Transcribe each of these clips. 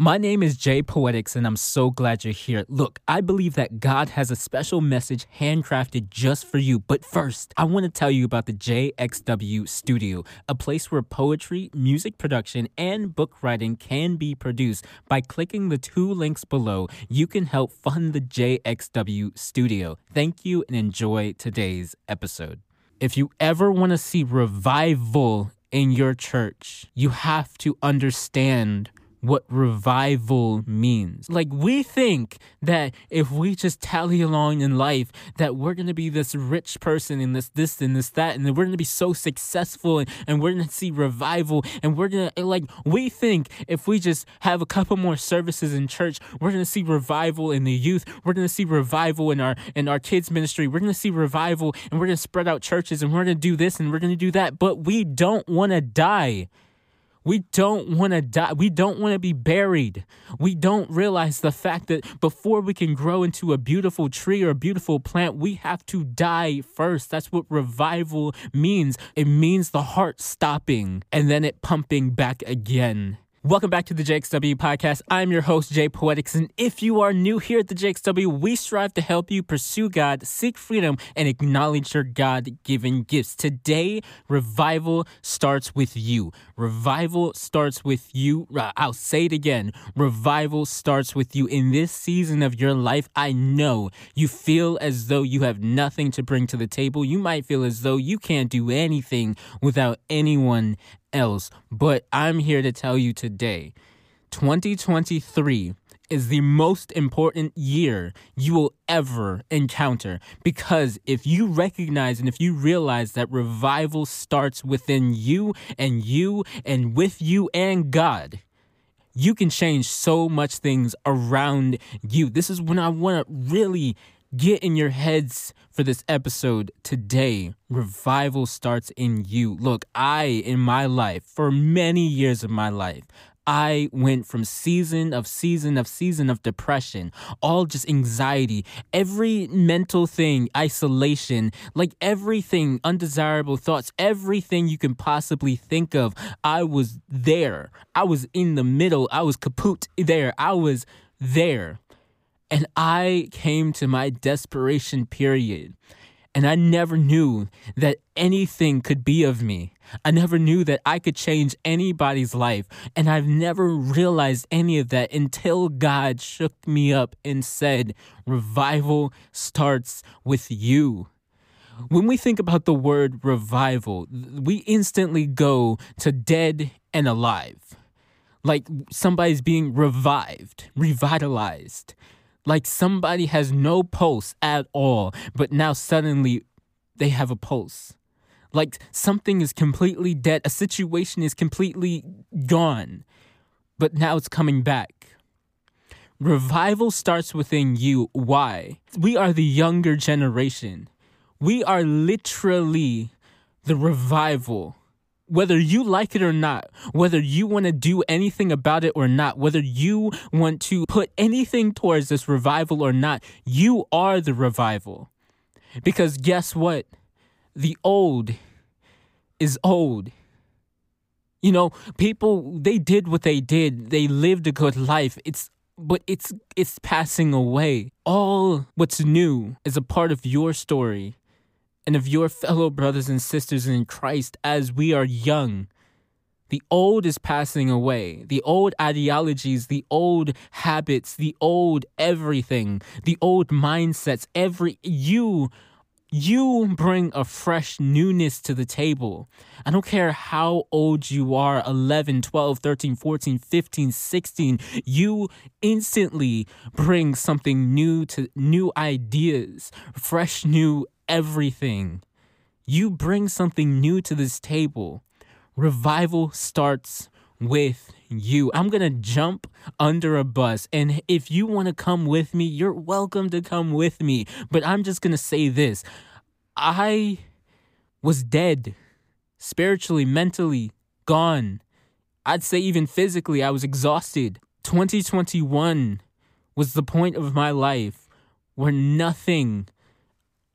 My name is J Poetix, and I'm so glad you're here. Look, I believe that God has a special message handcrafted just for you. But first, I want to tell you about the JXW Studio, a place where poetry, music production, and book writing can be produced. By clicking the two links below, you can help fund the JXW Studio. Thank you and enjoy today's episode. If you ever want to see revival in your church, you have to understand what revival means. Like we think that if we just tally along in life that we're going to be this rich person and this this and this that and we're going to be so successful and, and we're going to see revival and we're going to like we think if we just have a couple more services in church we're going to see revival in the youth we're going to see revival in our in our kids ministry we're going to see revival and we're going to spread out churches and we're going to do this and we're going to do that but we don't want to die we don't want to die. We don't want to be buried. We don't realize the fact that before we can grow into a beautiful tree or a beautiful plant, we have to die first. That's what revival means. It means the heart stopping and then it pumping back again. Welcome back to the JXW podcast. I'm your host, J Poetix. And if you are new here at the JXW, we strive to help you pursue God, seek freedom, and acknowledge your God given gifts. Today, revival starts with you. Revival starts with you. Uh, I'll say it again. Revival starts with you. In this season of your life, I know you feel as though you have nothing to bring to the table. You might feel as though you can't do anything without anyone else. But I'm here to tell you today 2023 is the most important year you will ever encounter because if you recognize and if you realize that revival starts within you and you and with you and God, you can change so much things around you. This is when I want to really get in your heads for this episode today. Revival starts in you. Look, I, in my life, for many years of my life, I went from season of season of season of depression, all just anxiety, every mental thing, isolation, like everything, undesirable thoughts, everything you can possibly think of. I was there. I was in the middle. I was kaput there. I was there. And I came to my desperation period. And I never knew that anything could be of me. I never knew that I could change anybody's life. And I've never realized any of that until God shook me up and said, Revival starts with you. When we think about the word revival, we instantly go to dead and alive. Like somebody's being revived, revitalized like somebody has no pulse at all, but now suddenly they have a pulse. Like something is completely dead, a situation is completely gone, but now it's coming back. Revival starts within you. Why? We are the younger generation. We are literally the revival whether you like it or not, whether you want to do anything about it or not, whether you want to put anything towards this revival or not, you are the revival. Because guess what? The old is old. You know, people they did what they did. They lived a good life. It's but it's it's passing away. All what's new is a part of your story and of your fellow brothers and sisters in Christ as we are young. The old is passing away. The old ideologies, the old habits, the old everything, the old mindsets, every you you bring a fresh newness to the table. I don't care how old you are 11, 12, 13, 14, 15, 16. You instantly bring something new to new ideas, fresh new everything. You bring something new to this table. Revival starts with you. I'm going to jump under a bus. And if you want to come with me, you're welcome to come with me. But I'm just going to say this I was dead, spiritually, mentally, gone. I'd say even physically, I was exhausted. 2021 was the point of my life where nothing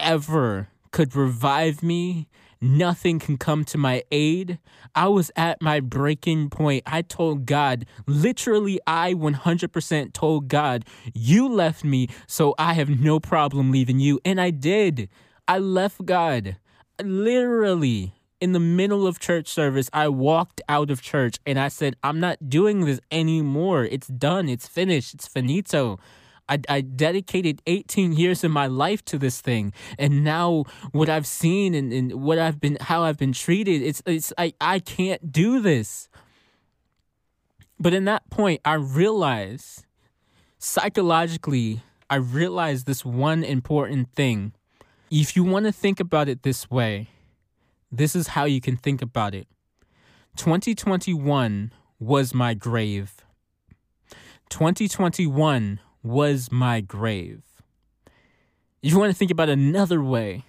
ever could revive me. Nothing can come to my aid. I was at my breaking point. I told God, literally, I 100% told God, You left me, so I have no problem leaving you. And I did. I left God. Literally, in the middle of church service, I walked out of church and I said, I'm not doing this anymore. It's done. It's finished. It's finito. I, I dedicated 18 years of my life to this thing, and now what I've seen and, and what I've been, how I've been treated, it's it's I I can't do this. But in that point, I realized psychologically, I realized this one important thing. If you want to think about it this way, this is how you can think about it. 2021 was my grave. 2021 was my grave. If you want to think about another way,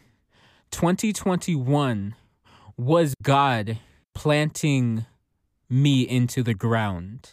2021 was God planting me into the ground.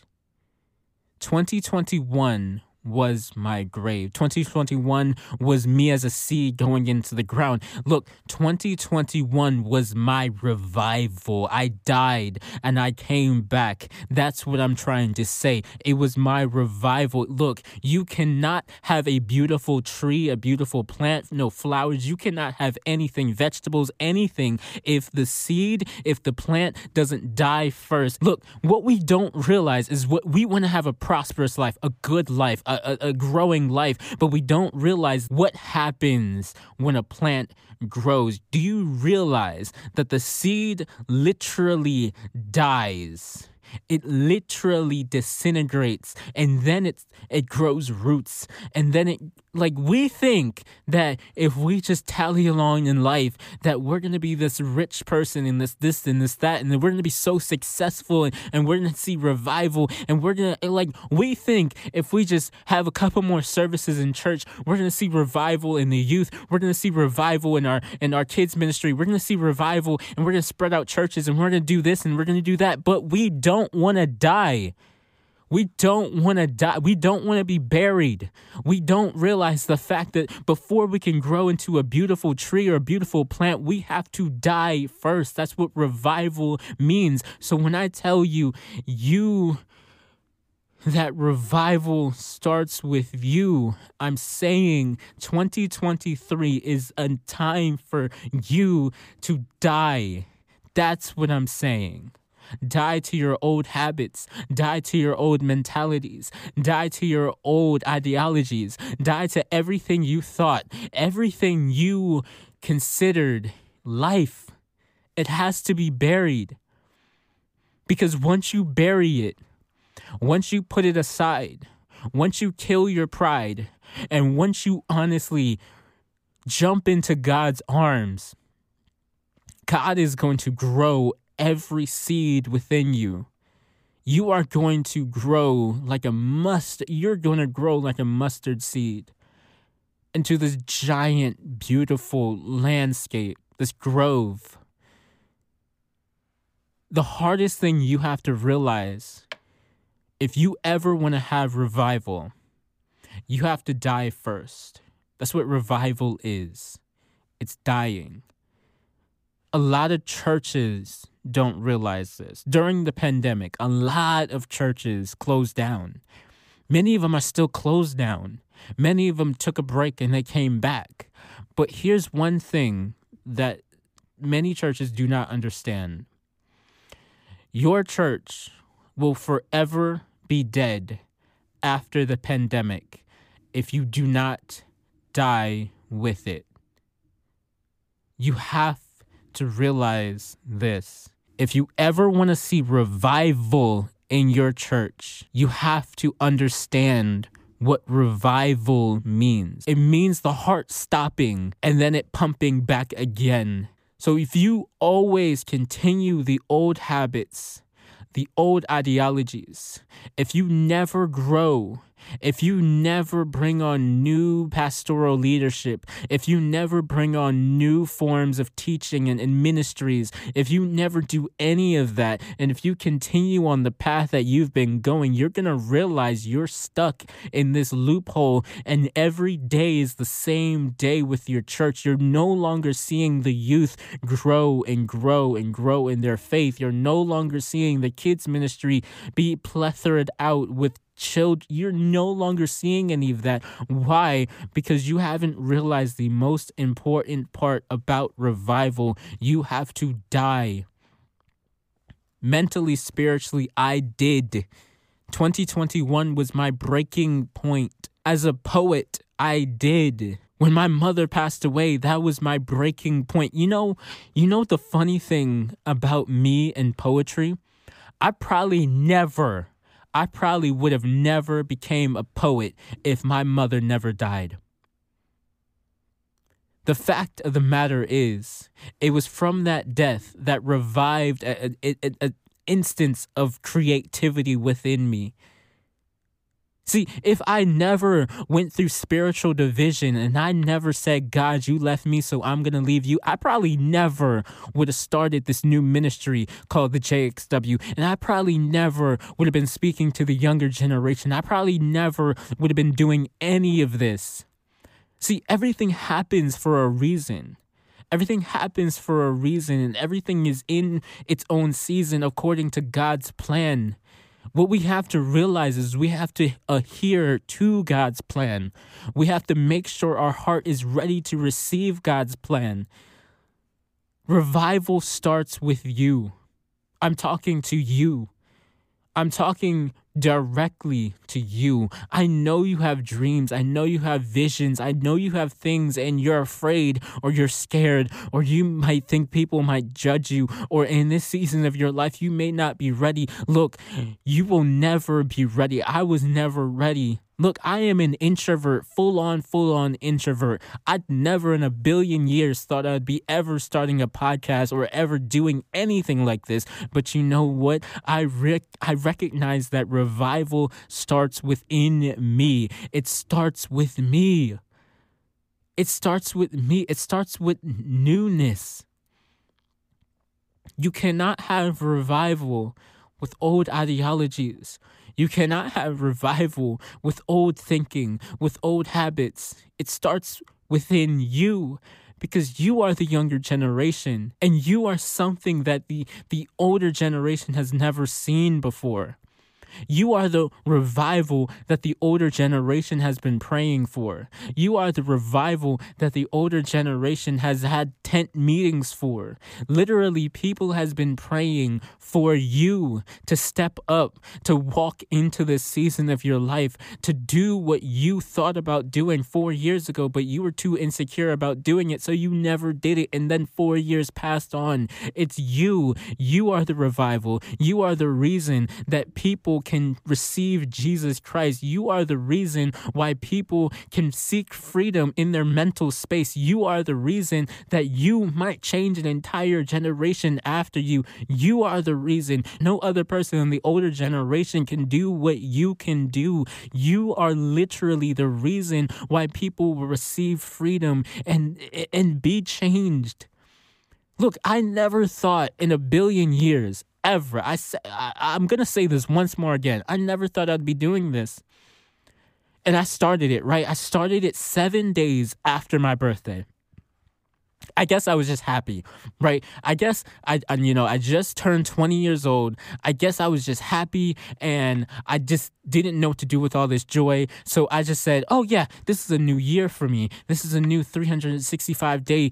2021 was my grave. 2021 was me as a seed going into the ground. Look, 2021 was my revival. I died and I came back. That's what I'm trying to say. It was my revival. Look, you cannot have a beautiful tree, a beautiful plant, no flowers. You cannot have anything, vegetables, anything, if the seed, if the plant doesn't die first. Look, what we don't realize is what we want to have a prosperous life, a good life, a, a, a growing life, but we don't realize what happens when a plant grows. Do you realize that the seed literally dies? It literally disintegrates and then it it grows roots and then it like we think that if we just tally along in life that we're gonna be this rich person in this this and this that and we're gonna be so successful and, and we're gonna see revival and we're gonna like we think if we just have a couple more services in church we're gonna see revival in the youth we're gonna see revival in our in our kids ministry we're gonna see revival and we're gonna spread out churches and we're gonna do this and we're gonna do that. But we don't want to die we don't want to die. We don't want to be buried. We don't realize the fact that before we can grow into a beautiful tree or a beautiful plant, we have to die first. That's what revival means. So when I tell you, you that revival starts with you. I'm saying 2023 is a time for you to die. That's what I'm saying. Die to your old habits. Die to your old mentalities. Die to your old ideologies. Die to everything you thought, everything you considered life. It has to be buried. Because once you bury it, once you put it aside, once you kill your pride, and once you honestly jump into God's arms, God is going to grow every seed within you. You are going to grow like a mustard. You're going to grow like a mustard seed into this giant, beautiful landscape, this grove. The hardest thing you have to realize if you ever want to have revival, you have to die first. That's what revival is it's dying. A lot of churches don't realize this. During the pandemic, a lot of churches closed down. Many of them are still closed down. Many of them took a break and they came back. But here's one thing that many churches do not understand your church will forever be dead after the pandemic if you do not die with it. You have to realize this. If you ever want to see revival in your church, you have to understand what revival means. It means the heart stopping and then it pumping back again. So if you always continue the old habits, the old ideologies, if you never grow if you never bring on new pastoral leadership, if you never bring on new forms of teaching and, and, ministries, if you never do any of that, and if you continue on the path that you've been going, you're going to realize you're stuck in this loophole, and every day is the same day with your church. You're no longer seeing the youth grow and grow and grow in their faith. You're no longer seeing the kids' ministry be plethored out with chilled you're no longer seeing any of that. Why? Because you haven't realized the most important part about revival. You have to die. Mentally spiritually i did. 2021 was my breaking point. As a poet i did. When my mother passed away that was my breaking point. You know you know the funny thing about me and poetry? I probably never I probably would have never became a poet if my mother never died. The fact of the matter is, it was from that death that revived an instance of creativity within me See, if I never went through spiritual division and I never said, God, you left me, so I'm going to leave you, I probably never would have started this new ministry called the JXW. And I probably never would have been speaking to the younger generation. I probably never would have been doing any of this. See, everything happens for a reason. Everything happens for a reason, and everything is in its own season according to God's plan. What we have to realize is we have to adhere to God's plan. We have to make sure our heart is ready to receive God's plan. Revival starts with you. I'm talking to you. I'm talking directly to you. I know you have dreams. I know you have visions. I know you have things and you're afraid or you're scared or you might think people might judge you or in this season of your life you may not be ready. Look, you will never be ready. I was never ready. Look, I am an introvert, full on, full on introvert. I'd never in a billion years thought I'd be ever starting a podcast or ever doing anything like this. But you know what? I rec- I recognize that revival starts within me. It starts with me. It starts with me. It starts with newness. You cannot have revival with old ideologies you cannot have revival with old thinking, with old habits. It starts within you because you are the younger generation and you are something that the, the older generation has never seen before. You are the revival that the older generation has been praying for. You are the revival that the older generation has had tent meetings for. Literally, people has been praying for you to step up, to walk into this season of your life, to do what you thought about doing four years ago, but you were too insecure about doing it, so you never did it. And then four years passed on. It's you. You are the revival. You are the reason that people can receive Jesus Christ. You are the reason why people can seek freedom in their mental space. You are the reason that you might change an entire generation after you. You are the reason no other person in the older generation can do what you can do. You are literally the reason why people will receive freedom and and be changed. Look, I never thought in a billion years ever. I I, I'm gonna say this once more again. I never thought I'd be doing this. And I started it, right? I started it seven days after my birthday. I guess I was just happy, right? I guess I, I, you know, I just turned 20 years old. I guess I was just happy and I just didn't know what to do with all this joy. So I just said, "Oh yeah, this is a new year for me. This is a new 365 day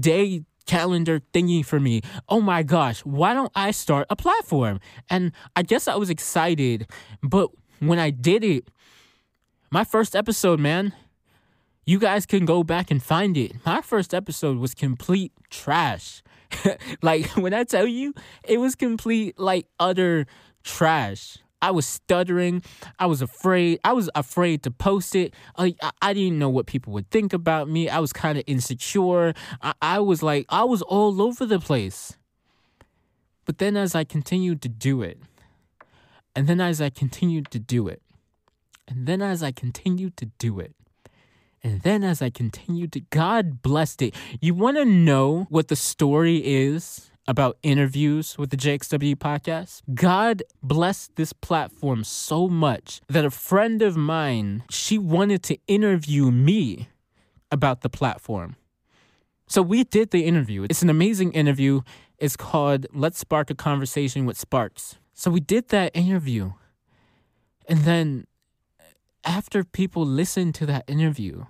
day calendar thingy for me. Oh my gosh, why don't I start a platform? And I guess I was excited, but when I did it, my first episode, man, you guys can go back and find it. My first episode was complete trash. like when I tell you, it was complete like utter trash. I was stuttering. I was afraid. I was afraid to post it. Like I, I didn't know what people would think about me. I was kind of insecure. I, I was like, I was all over the place. But then as I continued to do it, and then as I continued to do it, And then as I continued to do it, and then as I continued to, God blessed it. You want to know what the story is about interviews with the JXW podcast? God blessed this platform so much that a friend of mine, she wanted to interview me about the platform. So we did the interview. It's an amazing interview. It's called Let's Spark a Conversation with Sparks. So we did that interview. And then uh, after people listened to that interview,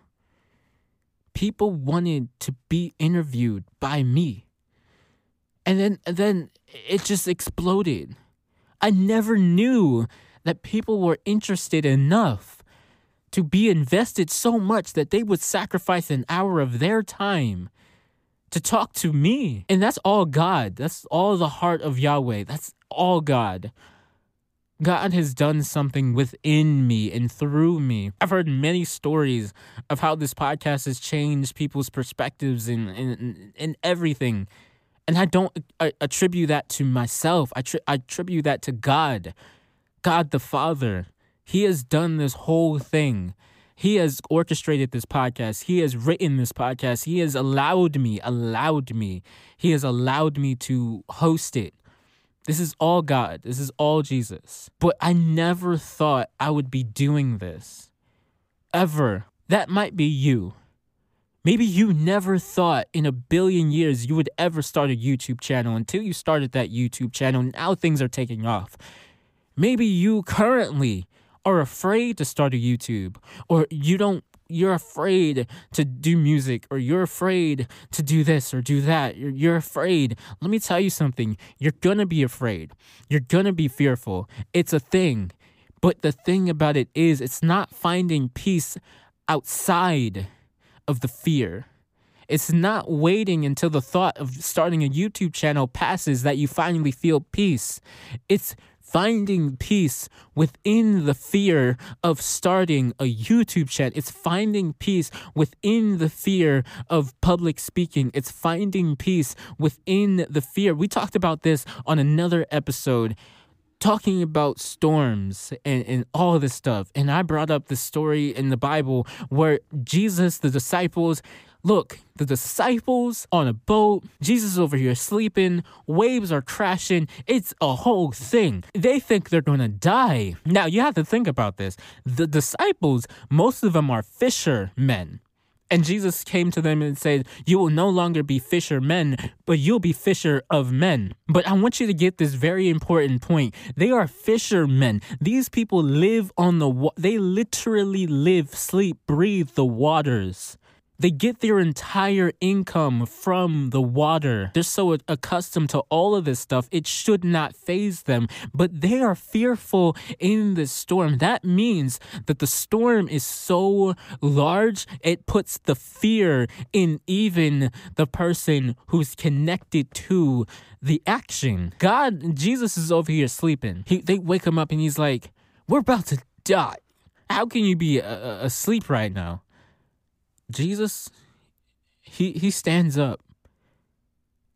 people wanted to be interviewed by me. And then then it just exploded. I never knew that people were interested enough to be invested so much that they would sacrifice an hour of their time to talk to me. And that's all God. That's all the heart of Yahweh. That's all God. God has done something within me and through me. I've heard many stories of how this podcast has changed people's perspectives and, and, and everything. And I don't attribute that to myself. I, tri- I attribute that to God, God the Father. He has done this whole thing. He has orchestrated this podcast. He has written this podcast. He has allowed me, allowed me. He has allowed me to host it. This is all God. This is all Jesus. But I never thought I would be doing this. Ever. That might be you. Maybe you never thought in a billion years you would ever start a YouTube channel until you started that YouTube channel. Now things are taking off. Maybe you currently are afraid to start a YouTube or you don't you're afraid to do music or you're afraid to do this or do that. You're, you're afraid. Let me tell you something. You're going to be afraid. You're going to be fearful. It's a thing. But the thing about it is, it's not finding peace outside of the fear. It's not waiting until the thought of starting a YouTube channel passes that you finally feel peace. It's finding peace within the fear of starting a YouTube channel. It's finding peace within the fear of public speaking. It's finding peace within the fear. We talked about this on another episode talking about storms and, and all this stuff. And I brought up the story in the Bible where Jesus, the disciples, Look, the disciples on a boat, Jesus over here sleeping, waves are crashing. It's a whole thing. They think they're going to die. Now, you have to think about this. The disciples, most of them are fishermen. And Jesus came to them and said, You will no longer be fishermen, but you'll be fisher of men. But I want you to get this very important point. They are fishermen. These people live on the, wa- they literally live, sleep, breathe the waters. They get their entire income from the water. They're so accustomed to all of this stuff, it should not phase them. But they are fearful in the storm. That means that the storm is so large, it puts the fear in even the person who's connected to the action. God, Jesus is over here sleeping. He, they wake him up and he's like, We're about to die. How can you be uh, asleep right now? Jesus, he he stands up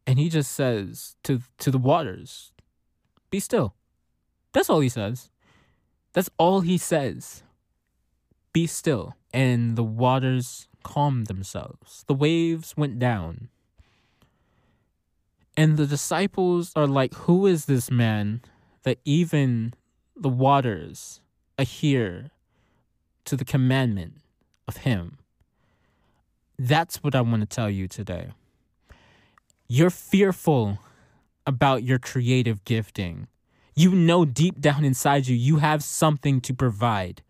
and he just says to to the waters, "Be still." That's all he says. That's all he says. Be still. And the waters calmed themselves. The waves went down. And the disciples are like, Who is this man that even the waters adhere to the commandment of him? That's what I want to tell you today. You're fearful about your creative gifting. You know deep down inside you, you have something to provide.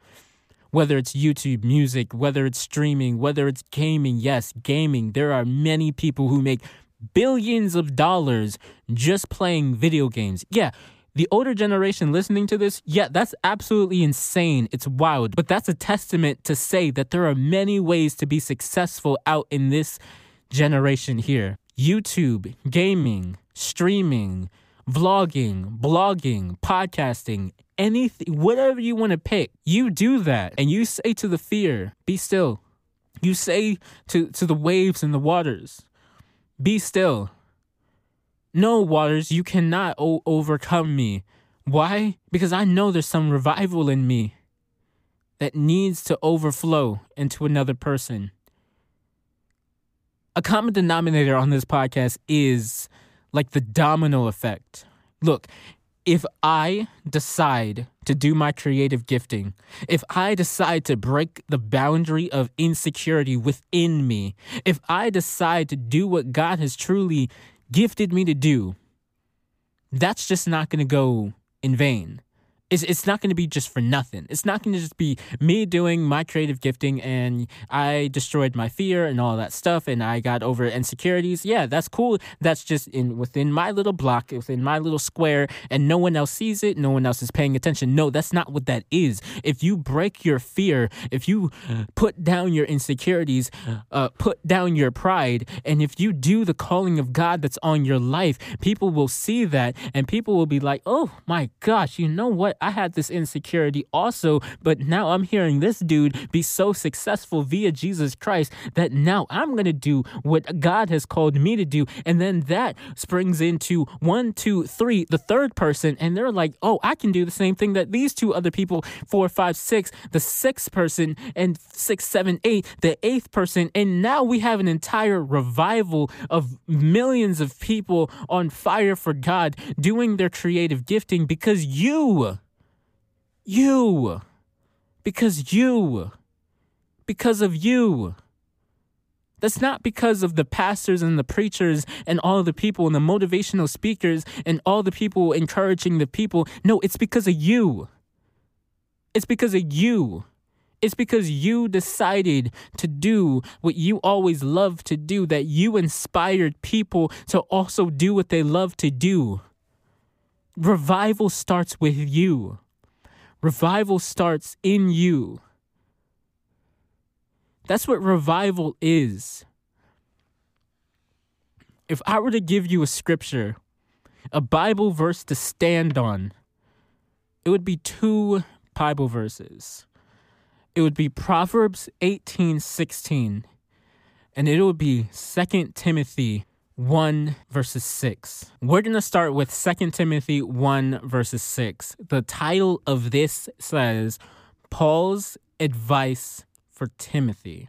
Whether it's YouTube, music, whether it's streaming, whether it's gaming. Yes, gaming. There are many people who make billions of dollars just playing video games. Yeah, the older generation listening to this, yeah, that's absolutely insane. It's wild. But that's a testament to say that there are many ways to be successful out in this generation here YouTube, gaming, streaming, vlogging, blogging, podcasting, anything, whatever you want to pick. You do that and you say to the fear, be still. You say to, to the waves and the waters, be still. No, Waters, you cannot o- overcome me. Why? Because I know there's some revival in me. that needs to overflow into another person. A common denominator on this podcast is like the domino effect. Look, if I decide to do my creative gifting, if I decide to break the boundary of insecurity within me, if I decide to do what God has truly gifted me to do, that's just not going to go in vain it's, it's not going to be just for nothing. It's not going to just be me doing my creative gifting and I destroyed my fear and all that stuff and I got over insecurities. Yeah, that's cool. That's just in within my little block, within my little square, and no one else sees it. No one else is paying attention. No, that's not what that is. If you break your fear, if you put down your insecurities, uh, put down your pride, and if you do the calling of God that's on your life, people will see that and people will be like, oh my gosh, you know what? I had this insecurity also, but now I'm hearing this dude be so successful via Jesus Christ that now I'm going to do what God has called me to do. And then that springs into one, two, three, the third person. And they're like, oh, I can do the same thing that these two other people, four, five, six, the sixth person, and six, seven, eight, the eighth person. And now we have an entire revival of millions of people on fire for God doing their creative gifting because you you. Because you. Because of you. That's not because of the pastors and the preachers and all the people and the motivational speakers and all the people encouraging the people. No, it's because of you. It's because of you. It's because you decided to do what you always loved to do, that you inspired people to also do what they love to do. Revival starts with you. Revival starts in you. That's what revival is. If I were to give you a scripture, a Bible verse to stand on, it would be two Bible verses. It would be Proverbs 18 16, and it would be 2 Timothy 1 verses 6. We're going to start with 2 Timothy 1 verses 6. The title of this says Paul's advice for Timothy.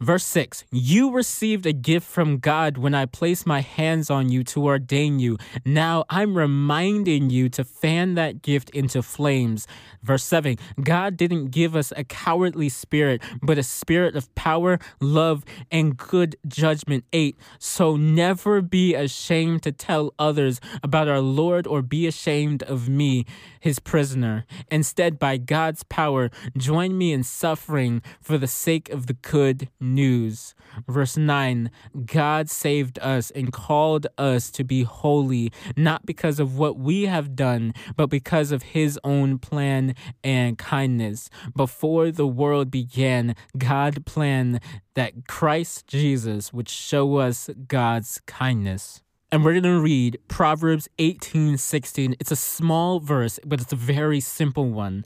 Verse 6 You received a gift from God when I placed my hands on you to ordain you. Now I'm reminding you to fan that gift into flames. Verse 7 God didn't give us a cowardly spirit, but a spirit of power, love, and good judgment. 8 So never be ashamed to tell others about our Lord or be ashamed of me, his prisoner. Instead, by God's power, join me in suffering for the sake of the good news. Verse 9 God saved us and called us to be holy, not because of what we have done, but because of his own plan and kindness. Before the world began, God planned that Christ Jesus would show us God's kindness. And we're going to read Proverbs 18 16. It's a small verse, but it's a very simple one.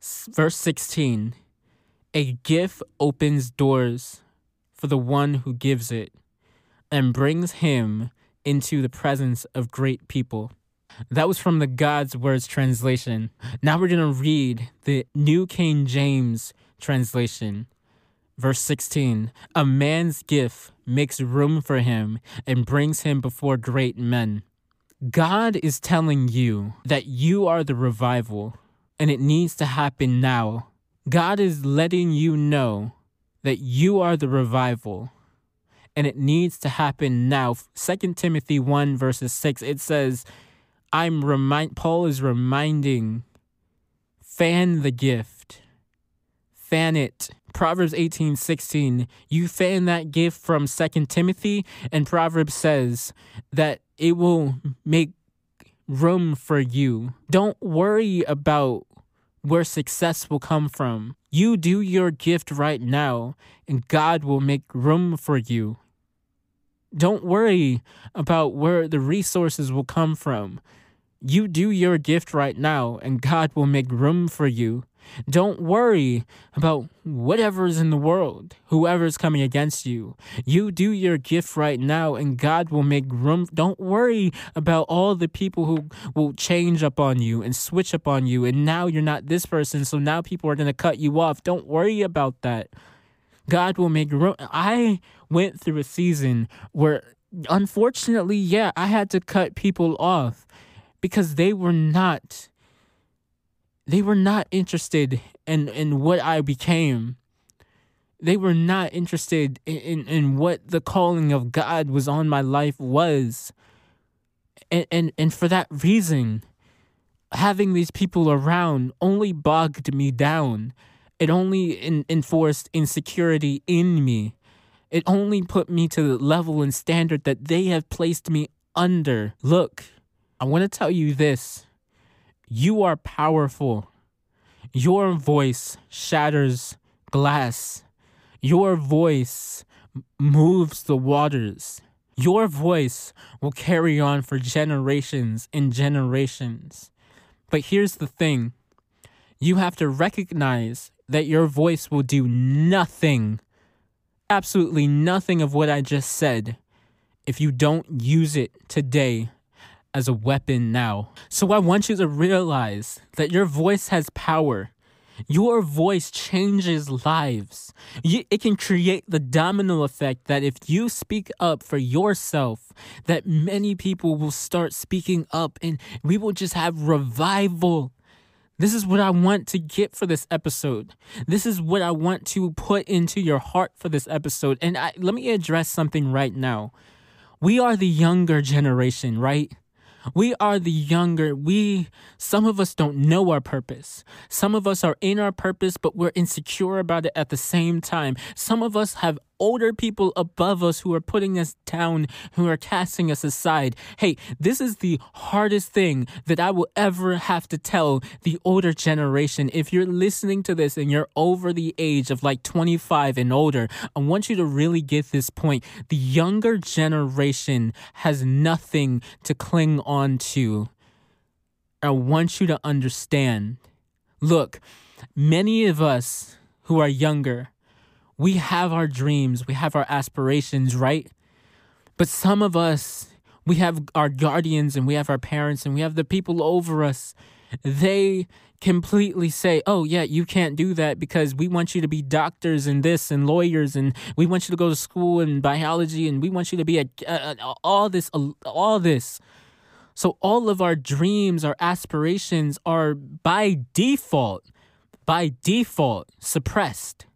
Verse 16 A gift opens doors for the one who gives it and brings him into the presence of great people. That was from the God's Words translation. Now we're going to read the New King James translation. Verse 16 A man's gift makes room for him and brings him before great men. God is telling you that you are the revival and it needs to happen now. God is letting you know that you are the revival and it needs to happen now. 2 Timothy 1 verses 6 it says I'm remind Paul is reminding fan the gift. Fan it. Proverbs 18, 16, you fan that gift from 2 Timothy, and Proverbs says that it will make room for you. Don't worry about where success will come from. You do your gift right now, and God will make room for you. Don't worry about where the resources will come from. You do your gift right now, and God will make room for you. Don't worry about whatever's in the world, whoever's coming against you. You do your gift right now, and God will make room. Don't worry about all the people who will change up on you and switch up on you, and now you're not this person, so now people are going to cut you off. Don't worry about that. God will make room. I went through a season where, unfortunately, yeah, I had to cut people off because they were not they were not interested in, in what I became. They were not interested in, in, in what the calling of God was on my life was. And, and and for that reason, having these people around only bogged me down. It only in, enforced insecurity in me. It only put me to the level and standard that they have placed me under. Look, I want to tell you this you are powerful. Your voice shatters glass. Your voice moves the waters. Your voice will carry on for generations and generations. But here's the thing you have to recognize that your voice will do nothing, absolutely nothing of what I just said, if you don't use it today as a weapon now. So I want you to realize that your voice has power. Your voice changes lives. it can create the domino effect that if you speak up for yourself, that many people will start speaking up and we will just have revival. This is what I want to get for this episode. This is what I want to put into your heart for this episode. And I, let me address something right now. We are the younger generation, right? We are the younger. We, some of us don't know our purpose. Some of us are in our purpose, but we're insecure about it at the same time. Some of us have older people above us who are putting us down, who are casting us aside. Hey, this is the hardest thing that I will ever have to tell the older generation. If you're listening to this and you're over the age of like 25 and older, I want you to really get this point. The younger generation has nothing to cling on to. I want you to understand. Look, many of us who are younger, we have our dreams, we have our aspirations, right? But some of us, we have our guardians and we have our parents and we have the people over us. They completely say, oh, yeah, you can't do that because we want you to be doctors and this and lawyers and we want you to go to school and biology and we want you to be a, a, a all this, all this. So all of our dreams, our aspirations are by default, by default suppressed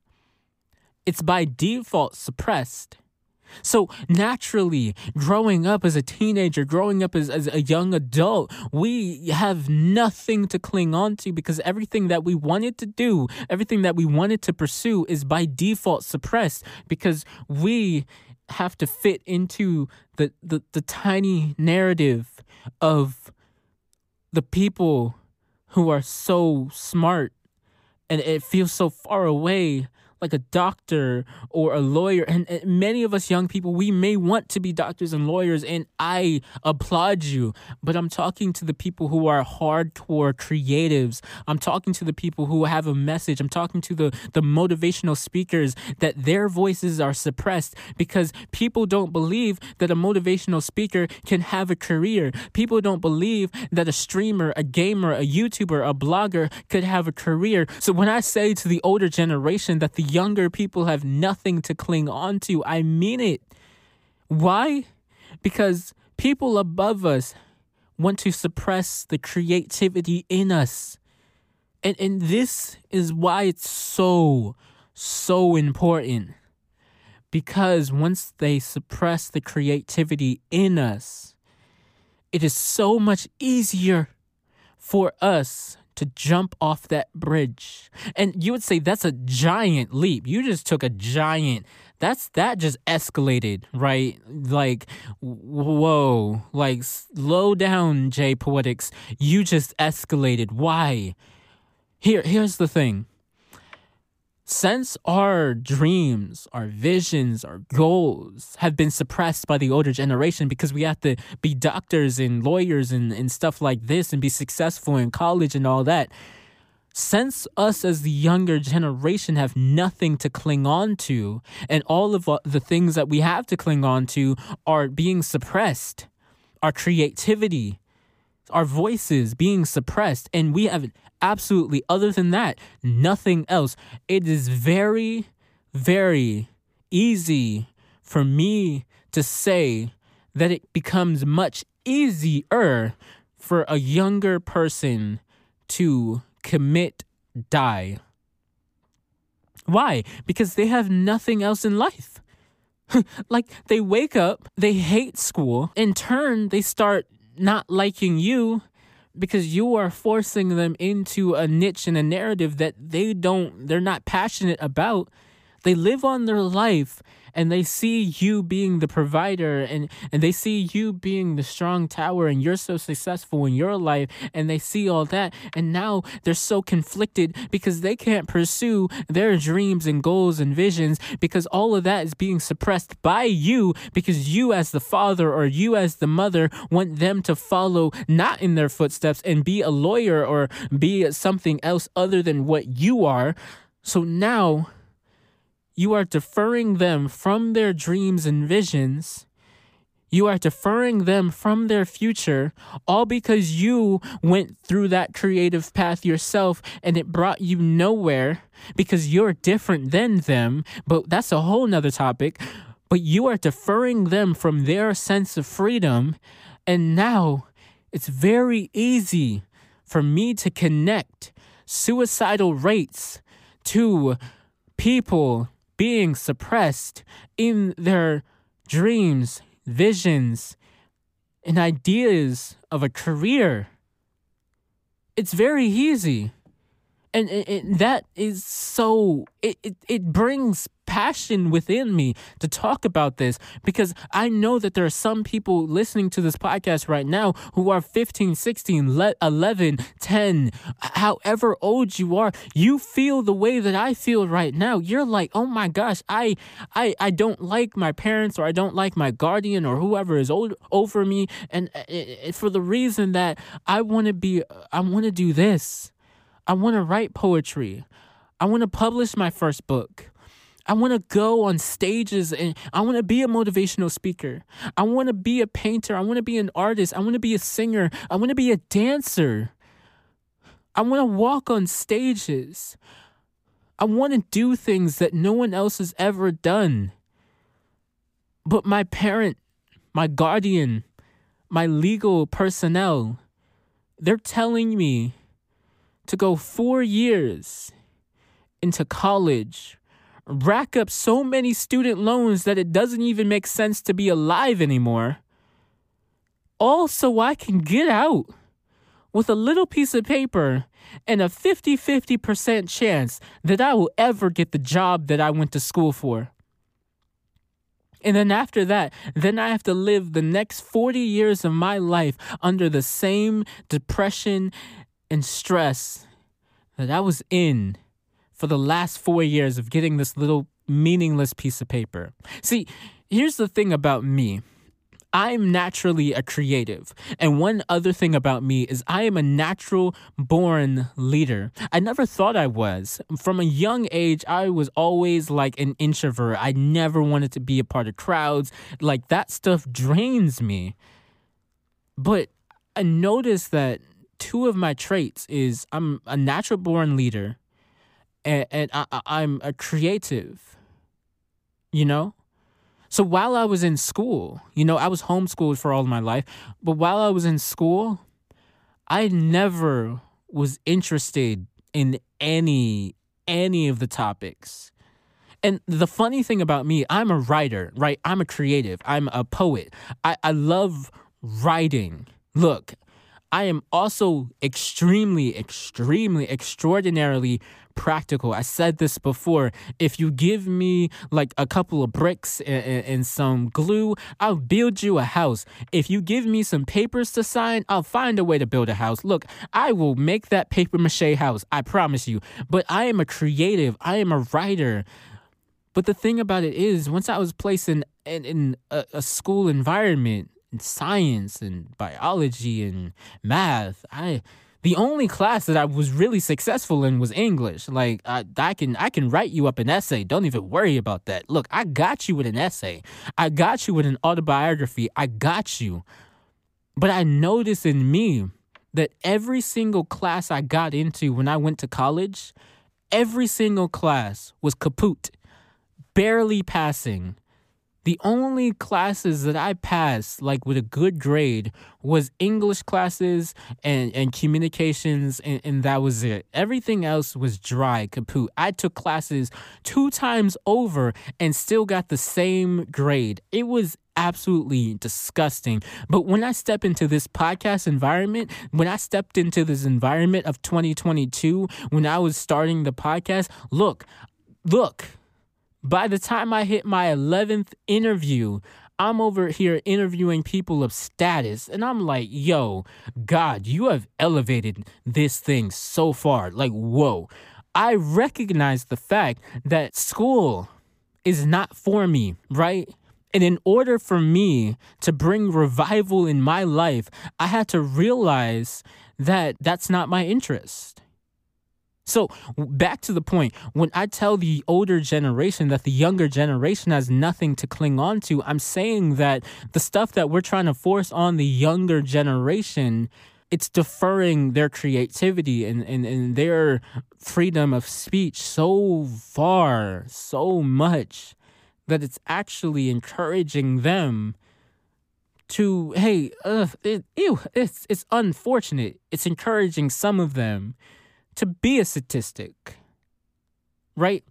it's by default suppressed. So naturally, growing up as a teenager, growing up as, as a young adult, we have nothing to cling on to because everything that we wanted to do, everything that we wanted to pursue is by default suppressed because we have to fit into the, the, the tiny narrative of the people who are so smart and it feels so far away like a doctor or a lawyer. And, and, many of us young people, we may want to be doctors and lawyers, and I applaud you. But I'm talking to the people who are hardcore creatives. I'm talking to the people who have a message. I'm talking to the, the motivational speakers that their voices are suppressed because people don't believe that a motivational speaker can have a career. People don't believe that a streamer, a gamer, a YouTuber, a blogger could have a career. So when I say to the older generation that the younger people have nothing to cling on to. I mean it. Why? Because people above us want to suppress the creativity in us. And and this is why it's so so important. Because once they suppress the creativity in us, it is so much easier for us to jump off that bridge. And you would say that's a giant leap. You just took a giant that's that just escalated, right? Like whoa, like slow down, J Poetix. You just escalated. Why? Here here's the thing. Since our dreams, our visions, our goals have been suppressed by the older generation because we have to be doctors and lawyers and, and stuff like this and be successful in college and all that, since us as the younger generation have nothing to cling on to, and all of the things that we have to cling on to are being suppressed, our creativity, our voices being suppressed, and we have absolutely, other than that, nothing else. It is very, very easy for me to say that it becomes much easier for a younger person to commit die. Why? Because they have nothing else in life. like they wake up, they hate school, in turn, they start not liking you because you are forcing them into a niche and a narrative that they don't, they're not passionate about. They live on their life and they see you being the provider and, and they see you being the strong tower and you're so successful in your life and they see all that and now they're so conflicted because they can't pursue their dreams and goals and visions because all of that is being suppressed by you because you as the father or you as the mother want them to follow not in their footsteps and be a lawyer or be something else other than what you are. So now you are deferring them from their dreams and visions. You are deferring them from their future, all because you went through that creative path yourself and it brought you nowhere because you're different than them. But that's a whole nother topic. But you are deferring them from their sense of freedom. And now it's very easy for me to connect suicidal rates to people being suppressed in their dreams, visions, and ideas of a career. It's very easy. And, and, that is so, it, it, it brings passion within me to talk about this because I know that there are some people listening to this podcast right now who are 15, 16, 11, 10, however old you are. You feel the way that I feel right now. You're like, "Oh my gosh, I I I don't like my parents or I don't like my guardian or whoever is old over me and uh, uh, uh, for the reason that I want to be I want to do this. I want to write poetry. I want to publish my first book. I want to go on stages and I want to be a motivational speaker. I want to be a painter. I want to be an artist. I want to be a singer. I want to be a dancer. I want to walk on stages. I want to do things that no one else has ever done. But my parent, my guardian, my legal personnel, they're telling me to go four years into college rack up so many student loans that it doesn't even make sense to be alive anymore. All so I can get out with a little piece of paper and a 50 50% chance that I will ever get the job that I went to school for. And then after that, then I have to live the next 40 years of my life under the same depression and stress that I was in for the last four years of getting this little meaningless piece of paper. See, here's the thing about me. I'm naturally a creative. And one other thing about me is I am a natural born leader. I never thought I was. From a young age, I was always like an introvert. I never wanted to be a part of crowds. Like that stuff drains me. But I noticed that two of my traits is I'm a natural born leader and, and I, I'm a creative, you know? So while I was in school, you know, I was homeschooled for all of my life, but while I was in school, I never was interested in any any of the topics. And the funny thing about me, I'm a writer, right? I'm a creative. I'm a poet. I, I love writing. Look, I am also extremely, extremely, extraordinarily practical. I said this before. If you give me like a couple of bricks and, and, some glue, I'll build you a house. If you give me some papers to sign, I'll find a way to build a house. Look, I will make that paper mache house. I promise you. But I am a creative, I am a writer. But the thing about it is, once I was placed in, in, in a, a school environment, science and biology and math, I the only class that I was really successful in was English. Like I, I can I can write you up an essay. Don't even worry about that. Look, I got you with an essay. I got you with an autobiography. I got you. But I noticed in me that every single class I got into when I went to college, every single class was kaput, barely passing. The only classes that I passed, like with a good grade, was English classes and, and communications, and, and that was it. Everything else was dry, kaput. I took classes two times over and still got the same grade. It was absolutely disgusting. But when I step into this podcast environment, when I stepped into this environment of 2022, when I was starting the podcast, look, look, by the time I hit my 11th interview, I'm over here interviewing people of status, and I'm like, yo, God, you have elevated this thing so far. Like, whoa. I recognize the fact that school is not for me, right? And in order for me to bring revival in my life, I had to realize that that's not my interest. So, back to the point, when I tell the older generation that the younger generation has nothing to cling on to, I'm saying that the stuff that we're trying to force on the younger generation, it's deferring their creativity and, and, and their freedom of speech so far, so much, that it's actually encouraging them to, hey, uh, it, ew, it's, it's unfortunate. It's encouraging some of them to be a statistic, right?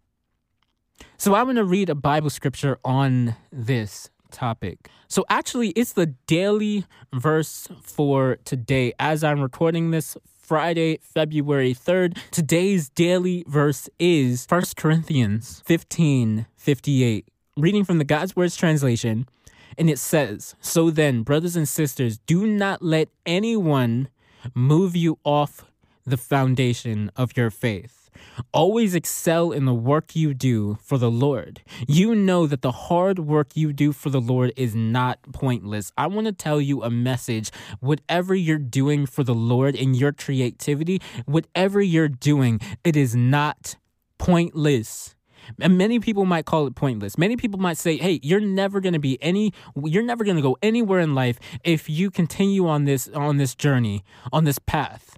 So I'm going to read a Bible scripture on this topic. So actually, it's the daily verse for today. As I'm recording this Friday, February 3rd, today's daily verse is 1 Corinthians 15 58. Reading from the God's Words translation, and it says, So then, brothers and sisters, do not let anyone move you off the foundation of your faith. Always excel in the work you do for the Lord. You know that the hard work you do for the Lord is not pointless. I want to tell you a message. Whatever you're doing for the Lord in your creativity, whatever you're doing, it is not pointless. And many people might call it pointless. Many people might say, "Hey, you're never going to be any you're never going to go anywhere in life if you continue on this on this journey, on this path."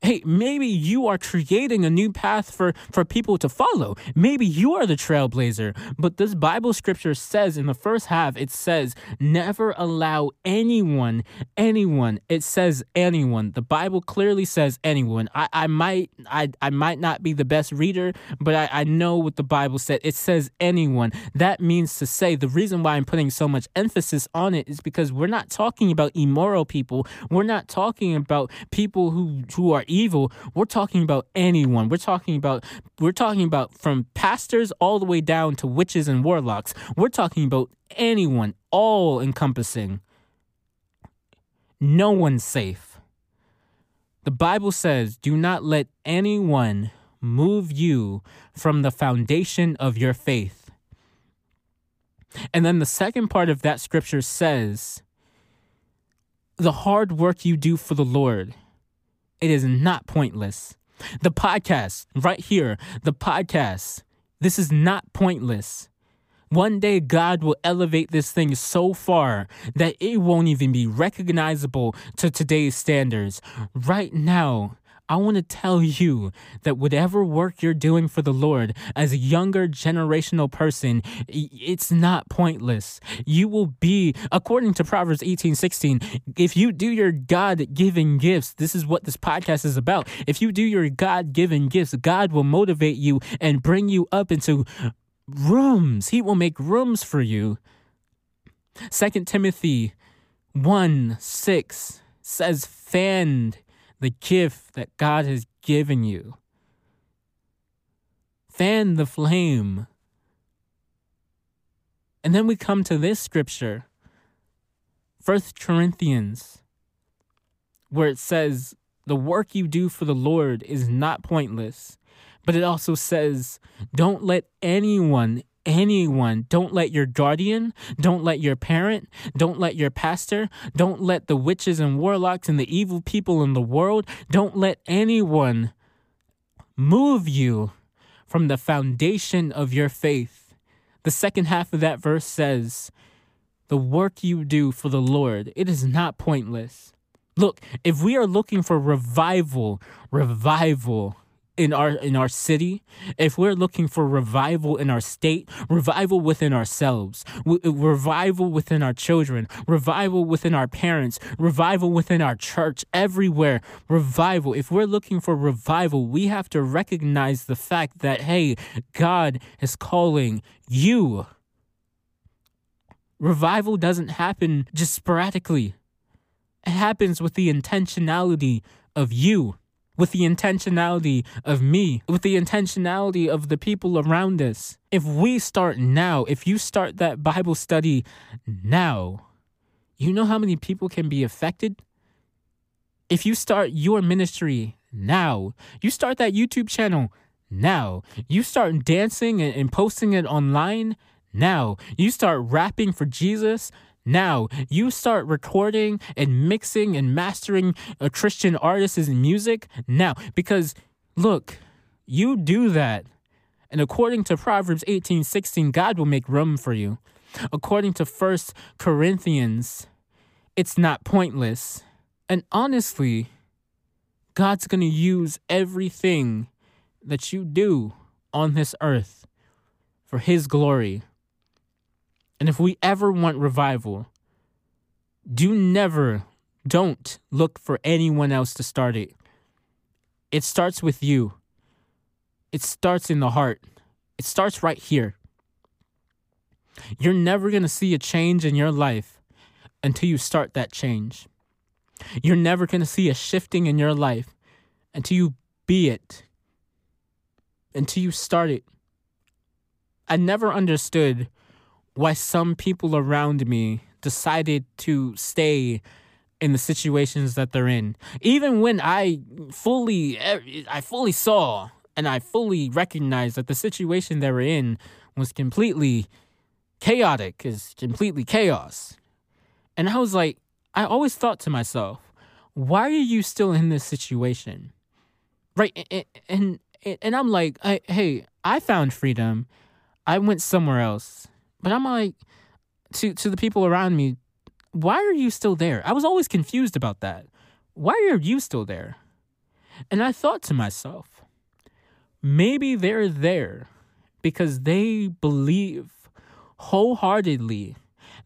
Hey, maybe you are creating a new path for, for people to follow. Maybe you are the trailblazer. But this Bible scripture says in the first half, it says, never allow anyone, anyone, it says anyone. The Bible clearly says anyone. I, I might I, I might not be the best reader, but I, I know what the Bible said. It says anyone. That means to say the reason why I'm putting so much emphasis on it is because we're not talking about immoral people. We're not talking about people who who are evil, we're talking about anyone. We're talking about we're talking about from pastors all the way down to witches and warlocks. We're talking about anyone, all encompassing. No one's safe. The Bible says, "Do not let anyone move you from the foundation of your faith." And then the second part of that scripture says, the hard work you do for the Lord it is not pointless. The podcast, right here, the podcast, this is not pointless. One day, God will elevate this thing so far that it won't even be recognizable to today's standards. Right now, I want to tell you that whatever work you're doing for the Lord as a younger generational person, it's not pointless. You will be, according to Proverbs 18 16, if you do your God given gifts, this is what this podcast is about. If you do your God given gifts, God will motivate you and bring you up into rooms. He will make rooms for you. Second Timothy 1 6 says fan the gift that God has given you. Fan the flame. And then we come to this scripture, First Corinthians, where it says, The work you do for the Lord is not pointless. But it also says, Don't let anyone anyone. Don't let your guardian, don't let your parent, don't let your pastor, don't let the witches and warlocks and the evil people in the world, don't let anyone move you from the foundation of your faith. The second half of that verse says, The work you do for the Lord, it is not pointless. Look, if we are looking for revival, revival, in our in our city, if we're looking for revival in our state, revival within ourselves, revival within our children, revival within our parents, revival within our church, everywhere, revival. If we're looking for revival, we have to recognize the fact that hey, God is calling you. Revival doesn't happen just sporadically. It happens with the intentionality of you with the intentionality of me, with the intentionality of the people around us. If we start now, if you start that Bible study now, you know how many people can be affected? If you start your ministry now, you start that YouTube channel now, you start dancing and, posting it online now, you start rapping for Jesus now, you start recording and mixing and mastering a Christian artist's music now. Because look, you do that. And according to Proverbs 18 16, God will make room for you. According to First Corinthians, it's not pointless. And honestly, God's going to use everything that you do on this earth for His glory. And if we ever want revival, do never, don't look for anyone else to start it. It starts with you. It starts in the heart. It starts right here. You're never going to see a change in your life until you start that change. You're never going to see a shifting in your life until you be it, until you start it. I never understood why some people around me decided to stay in the situations that they're in. Even when I fully eh, I fully saw and I fully recognized that the situation they were in was completely chaotic, is completely chaos. And I was like, I always thought to myself, why are you still in this situation? Right? And and, and I'm like, I, hey, I found freedom. I went somewhere else. But I'm like, to to the people around me, why are you still there? I was always confused about that. Why are you still there? And I thought to myself, maybe they're there because they believe wholeheartedly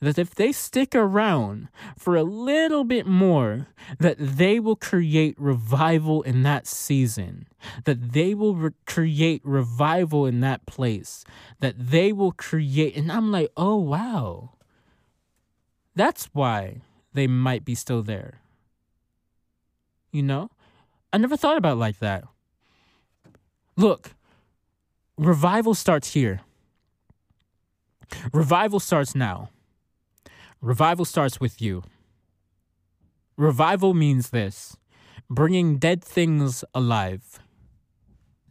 that if they stick around for a little bit more, that they will create revival in that season, that they will re- create revival in that place, that they will create. And I'm like, oh, wow. That's why they might be still there. You know? I never thought about like that. Look, revival starts here. Revival starts now. Revival starts with you. Revival means this bringing dead things alive.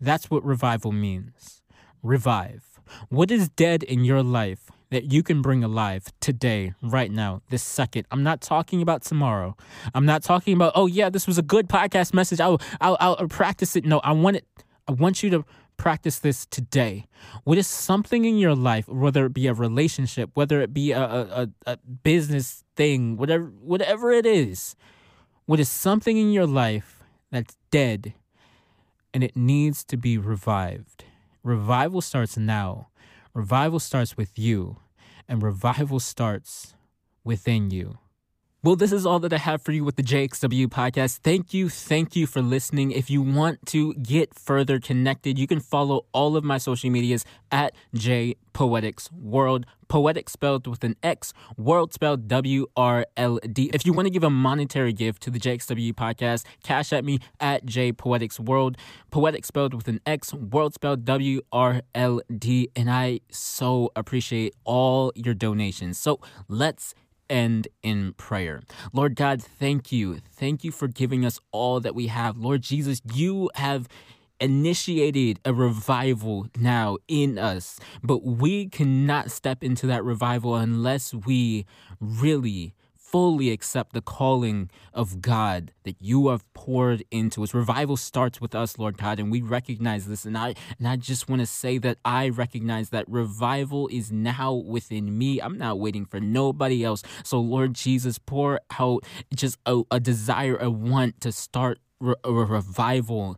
That's what revival means. Revive. What is dead in your life that you can bring alive today, right now, this second? I'm not talking about tomorrow. I'm not talking about, oh yeah, this was a good podcast message. I'll I'll, I'll practice it. No, I want it. I want you to practice this today? What is something in your life, whether it be a relationship, whether it be a, a, a business thing, whatever whatever it is, what is something in your life that's dead and it needs to be revived? Revival starts now. Revival starts with you, and revival starts within you. Well, this is all that I have for you with the JXW podcast. Thank you, thank you for listening. If you want to get further connected, you can follow all of my social medias at J Poetix World. Poetic spelled with an X, world spelled W R L D. If you want to give a monetary gift to the JXW podcast, cash at me at J Poetix World. Poetic spelled with an X, world spelled W R L D. And I so appreciate all your donations. So let's end in prayer. Lord God, thank you. Thank you for giving us all that we have. Lord Jesus, you have initiated a revival now in us, but we cannot step into that revival unless we really fully accept the calling of God that you have poured into us. Revival starts with us, Lord God, and we recognize this. And I and I just want to say that I recognize that revival is now within me. I'm not waiting for nobody else. So, Lord Jesus, pour out just a, a desire, a want to start a revival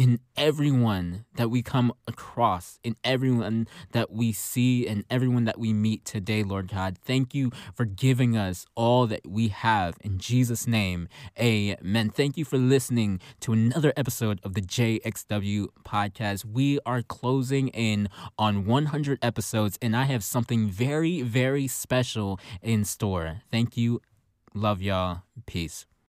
in everyone that we come across, in everyone that we see, and everyone that we meet today, Lord God. Thank you for giving us all that we have. In Jesus' name, amen. Thank you for listening to another episode of the JXW podcast. We are closing in on 100 episodes, and I have something very, very special in store. Thank you. Love y'all. Peace.